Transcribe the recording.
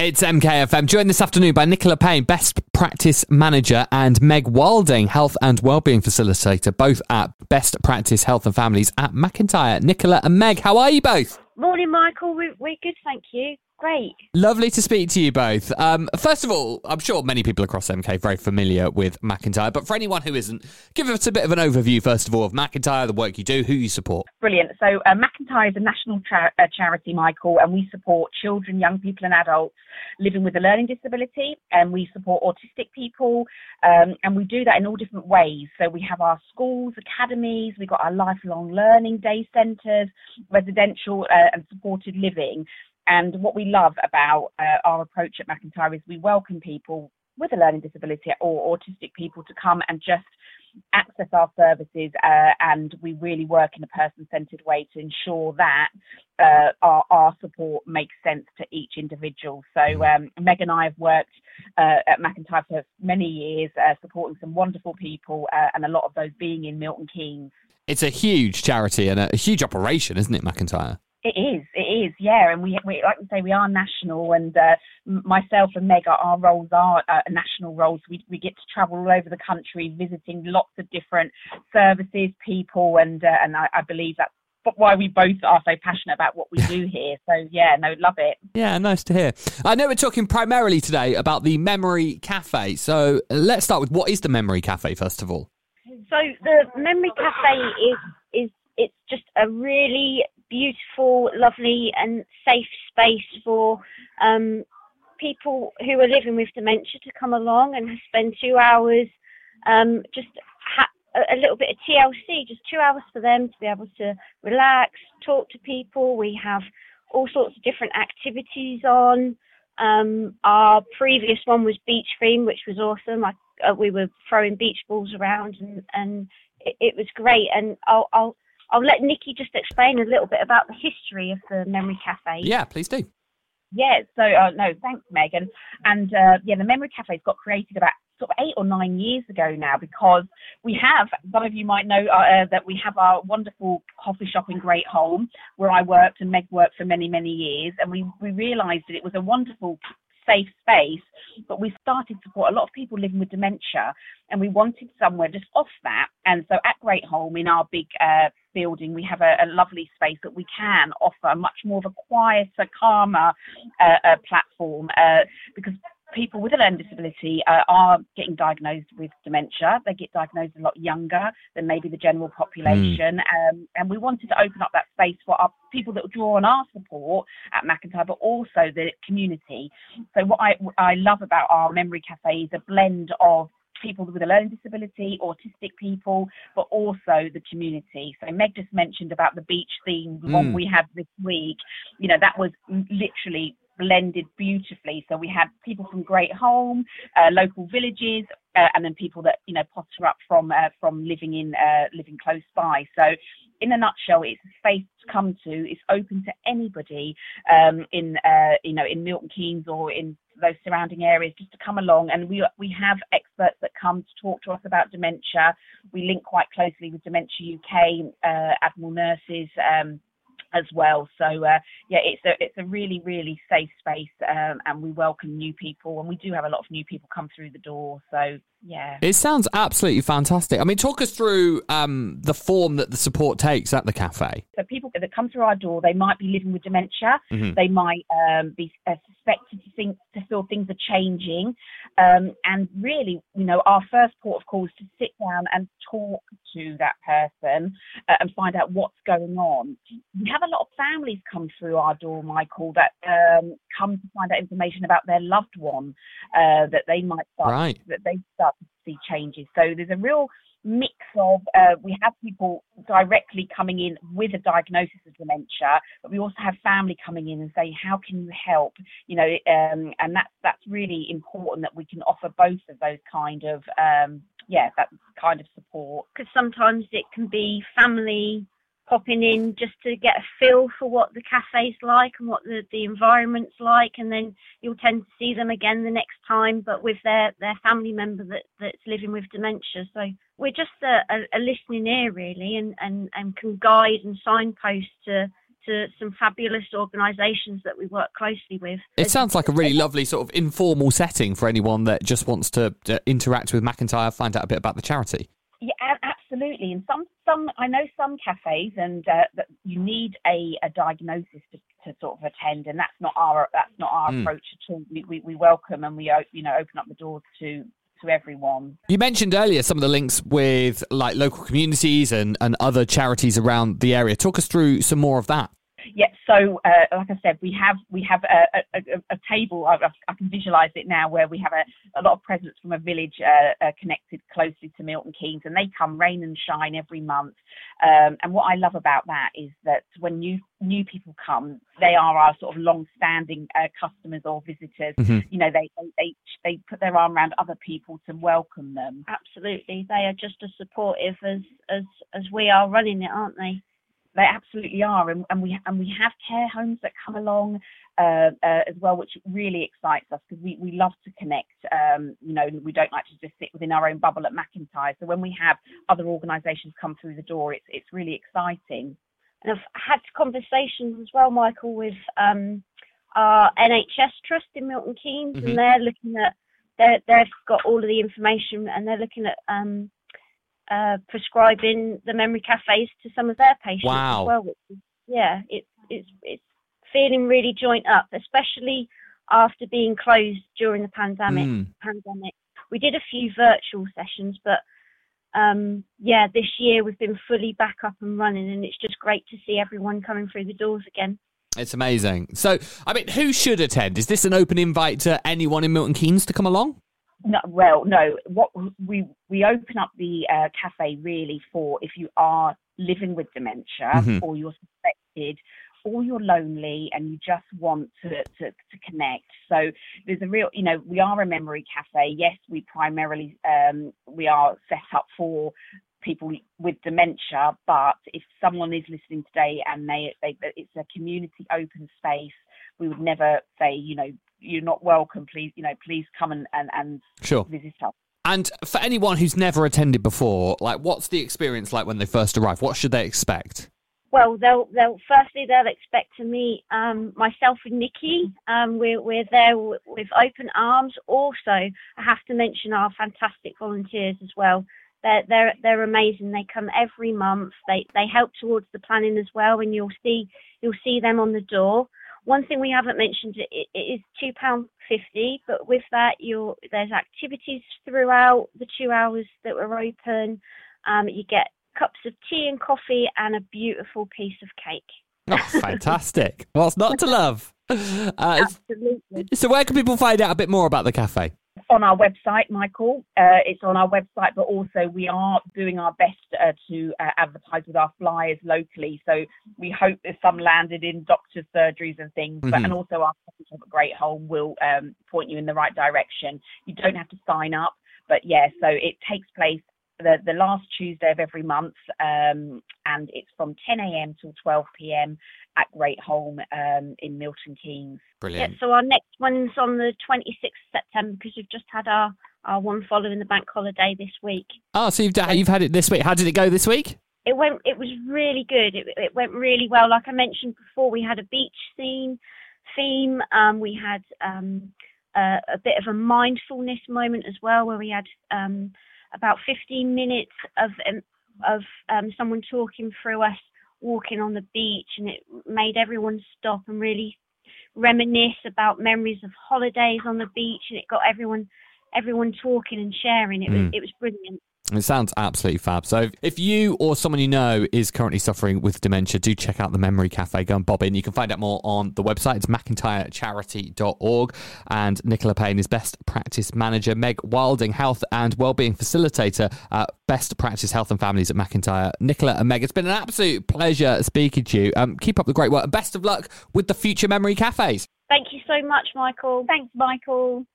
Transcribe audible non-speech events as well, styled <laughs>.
It's MKFM, joined this afternoon by Nicola Payne, Best Practice Manager, and Meg Wilding, Health and Wellbeing Facilitator, both at Best Practice Health and Families at MacIntyre. Nicola and Meg, how are you both? Morning, Michael. We're, we're good, thank you. Great. Lovely to speak to you both. Um, first of all, I'm sure many people across MK are very familiar with MacIntyre, but for anyone who isn't, give us a bit of an overview, first of all, of MacIntyre, the work you do, who you support. Brilliant. So, uh, MacIntyre is a national uh, charity, Michael, and we support children, young people, and adults living with a learning disability, and we support autistic people, um, and we do that in all different ways. So, we have our schools, academies, we've got our lifelong learning day centres, residential uh, and supported living. And what we love about uh, our approach at MacIntyre is we welcome people with a learning disability or autistic people to come and just access our services uh, and we really work in a person-centered way to ensure that uh, our, our, support makes sense to each individual. So mm-hmm. um, Meg and I have worked uh, at MacIntyre for many years, uh, supporting some wonderful people uh, and a lot of those being in Milton Keynes. It's a huge charity and a huge operation, isn't it, MacIntyre? It is, is, yeah. And we, we like to say, we are national. And uh, myself and Meg, our roles are uh, national roles. We we get to travel all over the country, visiting lots of different services, people, and uh, and I, I believe that's why we both are so passionate about what we <laughs> do here. So yeah, no, love it. Yeah, nice to hear. I know we're talking primarily today about the Memory Cafe. So let's start with what is the Memory Cafe first of all. So the Memory Cafe is is it's just a really beautiful, lovely, and safe space for um, people who are living with dementia to come along and spend two hours um, just ha- a little bit of TLC, just two hours for them to be able to relax, talk to people. We have all sorts of different activities on. Um, our previous one was beach theme, which was awesome. I, uh, we were throwing beach balls around, and, and it, it was great. And I'll, I'll I'll let Nikki just explain a little bit about the history of the Memory Cafe. Yeah, please do. Yeah, so uh, no, thanks, Megan. And uh, yeah, the Memory Cafe got created about sort of eight or nine years ago now because we have, some of you might know uh, that we have our wonderful coffee shop in Great Holm where I worked and Meg worked for many, many years. And we, we realised that it was a wonderful safe space, but we started to support a lot of people living with dementia, and we wanted somewhere just off that. And so at Great Holm, in our big uh, building, we have a, a, lovely space that we can offer much more of a quieter, calmer uh, uh, platform uh, because people with a learning disability uh, are getting diagnosed with dementia. They get diagnosed a lot younger than maybe the general population. Mm. Um, and we wanted to open up that space for our people that draw on our support at MacIntyre, but also the community. So what I, I love about our Memory Cafe is a blend of people with a learning disability, autistic people, but also the community. So Meg just mentioned about the beach theme, mm. one we had this week. You know, that was literally blended beautifully. So we had people from Great Holm, uh, local villages, uh, and then people that you know potter up from uh, from living in uh, living close by. So in a nutshell, it's a space to come to. It's open to anybody um, in uh, you know in Milton Keynes or in those surrounding areas just to come along and we we have experts that come to talk to us about dementia we link quite closely with dementia uk uh, admiral nurses um, as well. So uh, yeah, it's a it's a really really safe space, um, and we welcome new people, and we do have a lot of new people come through the door. So yeah, it sounds absolutely fantastic. I mean, talk us through um, the form that the support takes at the cafe. So people that come through our door, they might be living with dementia. Mm-hmm. They might um, be uh, suspected to think to feel things are changing, um, and really, you know, our first port of call is to sit down and talk to that person uh, and find out what's going on. We have a lot of families come through our door, Michael, that um, come to find out information about their loved one uh, that they might start right. that they start to see changes. So there's a real mix of uh, we have people directly coming in with a diagnosis of dementia, but we also have family coming in and saying, "How can you help?" You know, um, and that's that's really important that we can offer both of those kind of um, yeah that kind of support because sometimes it can be family popping in just to get a feel for what the cafe's like and what the, the environment's like and then you'll tend to see them again the next time but with their, their family member that, that's living with dementia. So we're just a, a, a listening ear really and, and, and can guide and signpost to to some fabulous organisations that we work closely with. It sounds like a really lovely sort of informal setting for anyone that just wants to uh, interact with MacIntyre, find out a bit about the charity. Yeah, absolutely. And some, some, I know some cafes, and uh, that you need a, a diagnosis to, to sort of attend, and that's not our that's not our mm. approach at all. We, we, we welcome and we you know open up the doors to to everyone. You mentioned earlier some of the links with like local communities and, and other charities around the area. Talk us through some more of that. Yeah, so uh, like I said, we have we have a, a, a table. I, I, can visualise it now, where we have a, a lot of presence from a village uh, uh, connected closely to Milton Keynes, and they come rain and shine every month. Um, and what I love about that is that when new new people come, they are our sort of long-standing uh, customers or visitors. Mm-hmm. You know, they, they they they put their arm around other people to welcome them. Absolutely, they are just as supportive as as as we are running it, aren't they? They absolutely are, and, and we and we have care homes that come along uh, uh, as well, which really excites us because we, we love to connect. Um, you know, we don't like to just sit within our own bubble at MacIntyre. So when we have other organisations come through the door, it's it's really exciting. And I've had conversations as well, Michael, with um, our NHS trust in Milton Keynes, mm-hmm. and they're looking at they they've got all of the information, and they're looking at um, uh, prescribing the memory cafes to some of their patients wow. as well. Which is, yeah, it's it's it's feeling really joint up, especially after being closed during the pandemic. Mm. Pandemic. We did a few virtual sessions, but um, yeah, this year we've been fully back up and running, and it's just great to see everyone coming through the doors again. It's amazing. So, I mean, who should attend? Is this an open invite to anyone in Milton Keynes to come along? No, well, no. What we we open up the uh, cafe really for if you are living with dementia mm-hmm. or you're suspected or you're lonely and you just want to, to, to connect. So there's a real, you know, we are a memory cafe. Yes, we primarily um, we are set up for people with dementia, but if someone is listening today and they, they it's a community open space, we would never say, you know, you're not welcome. Please, you know, please come and and, and sure. visit us. And for anyone who's never attended before, like, what's the experience like when they first arrive? What should they expect? Well, they'll they'll firstly they'll expect to meet um, myself and Nikki. Um, we're we're there w- with open arms. Also, I have to mention our fantastic volunteers as well. They're they're they're amazing. They come every month. They they help towards the planning as well, and you'll see you'll see them on the door. One thing we haven't mentioned is two pound fifty, but with that, there's activities throughout the two hours that we're open. Um, you get cups of tea and coffee and a beautiful piece of cake. Oh, fantastic! What's not to love? Uh, Absolutely. So, where can people find out a bit more about the cafe? On our website, Michael. Uh, it's on our website, but also we are doing our best uh, to uh, advertise with our flyers locally. So we hope there's some landed in doctors' surgeries and things, mm-hmm. but and also our Great Holm will um, point you in the right direction. You don't have to sign up, but yeah, so it takes place the, the last Tuesday of every month, um, and it's from 10 a.m. till 12 p.m. at Great Holm um, in Milton Keynes. Brilliant. Yeah, so our next one's on the 26th September because we've just had our, our one following the bank holiday this week. Oh, so you've you've had it this week. How did it go this week? It went. It was really good. It, it went really well. Like I mentioned before, we had a beach scene theme. Um, we had um, a, a, bit of a mindfulness moment as well, where we had um, about 15 minutes of um, of um, someone talking through us walking on the beach, and it made everyone stop and really reminisce about memories of holidays on the beach, and it got everyone everyone talking and sharing. It was mm. it was brilliant. It sounds absolutely fab. So, if you or someone you know is currently suffering with dementia, do check out the Memory Cafe. Go and bob in. You can find out more on the website. It's MacIntyreCharity.org. And Nicola Payne is Best Practice Manager. Meg Wilding, Health and Wellbeing Facilitator at Best Practice Health and Families at MacIntyre. Nicola and Meg, it's been an absolute pleasure speaking to you. Um, keep up the great work. Best of luck with the future Memory Cafes. Thank you so much, Michael. Thanks, Michael.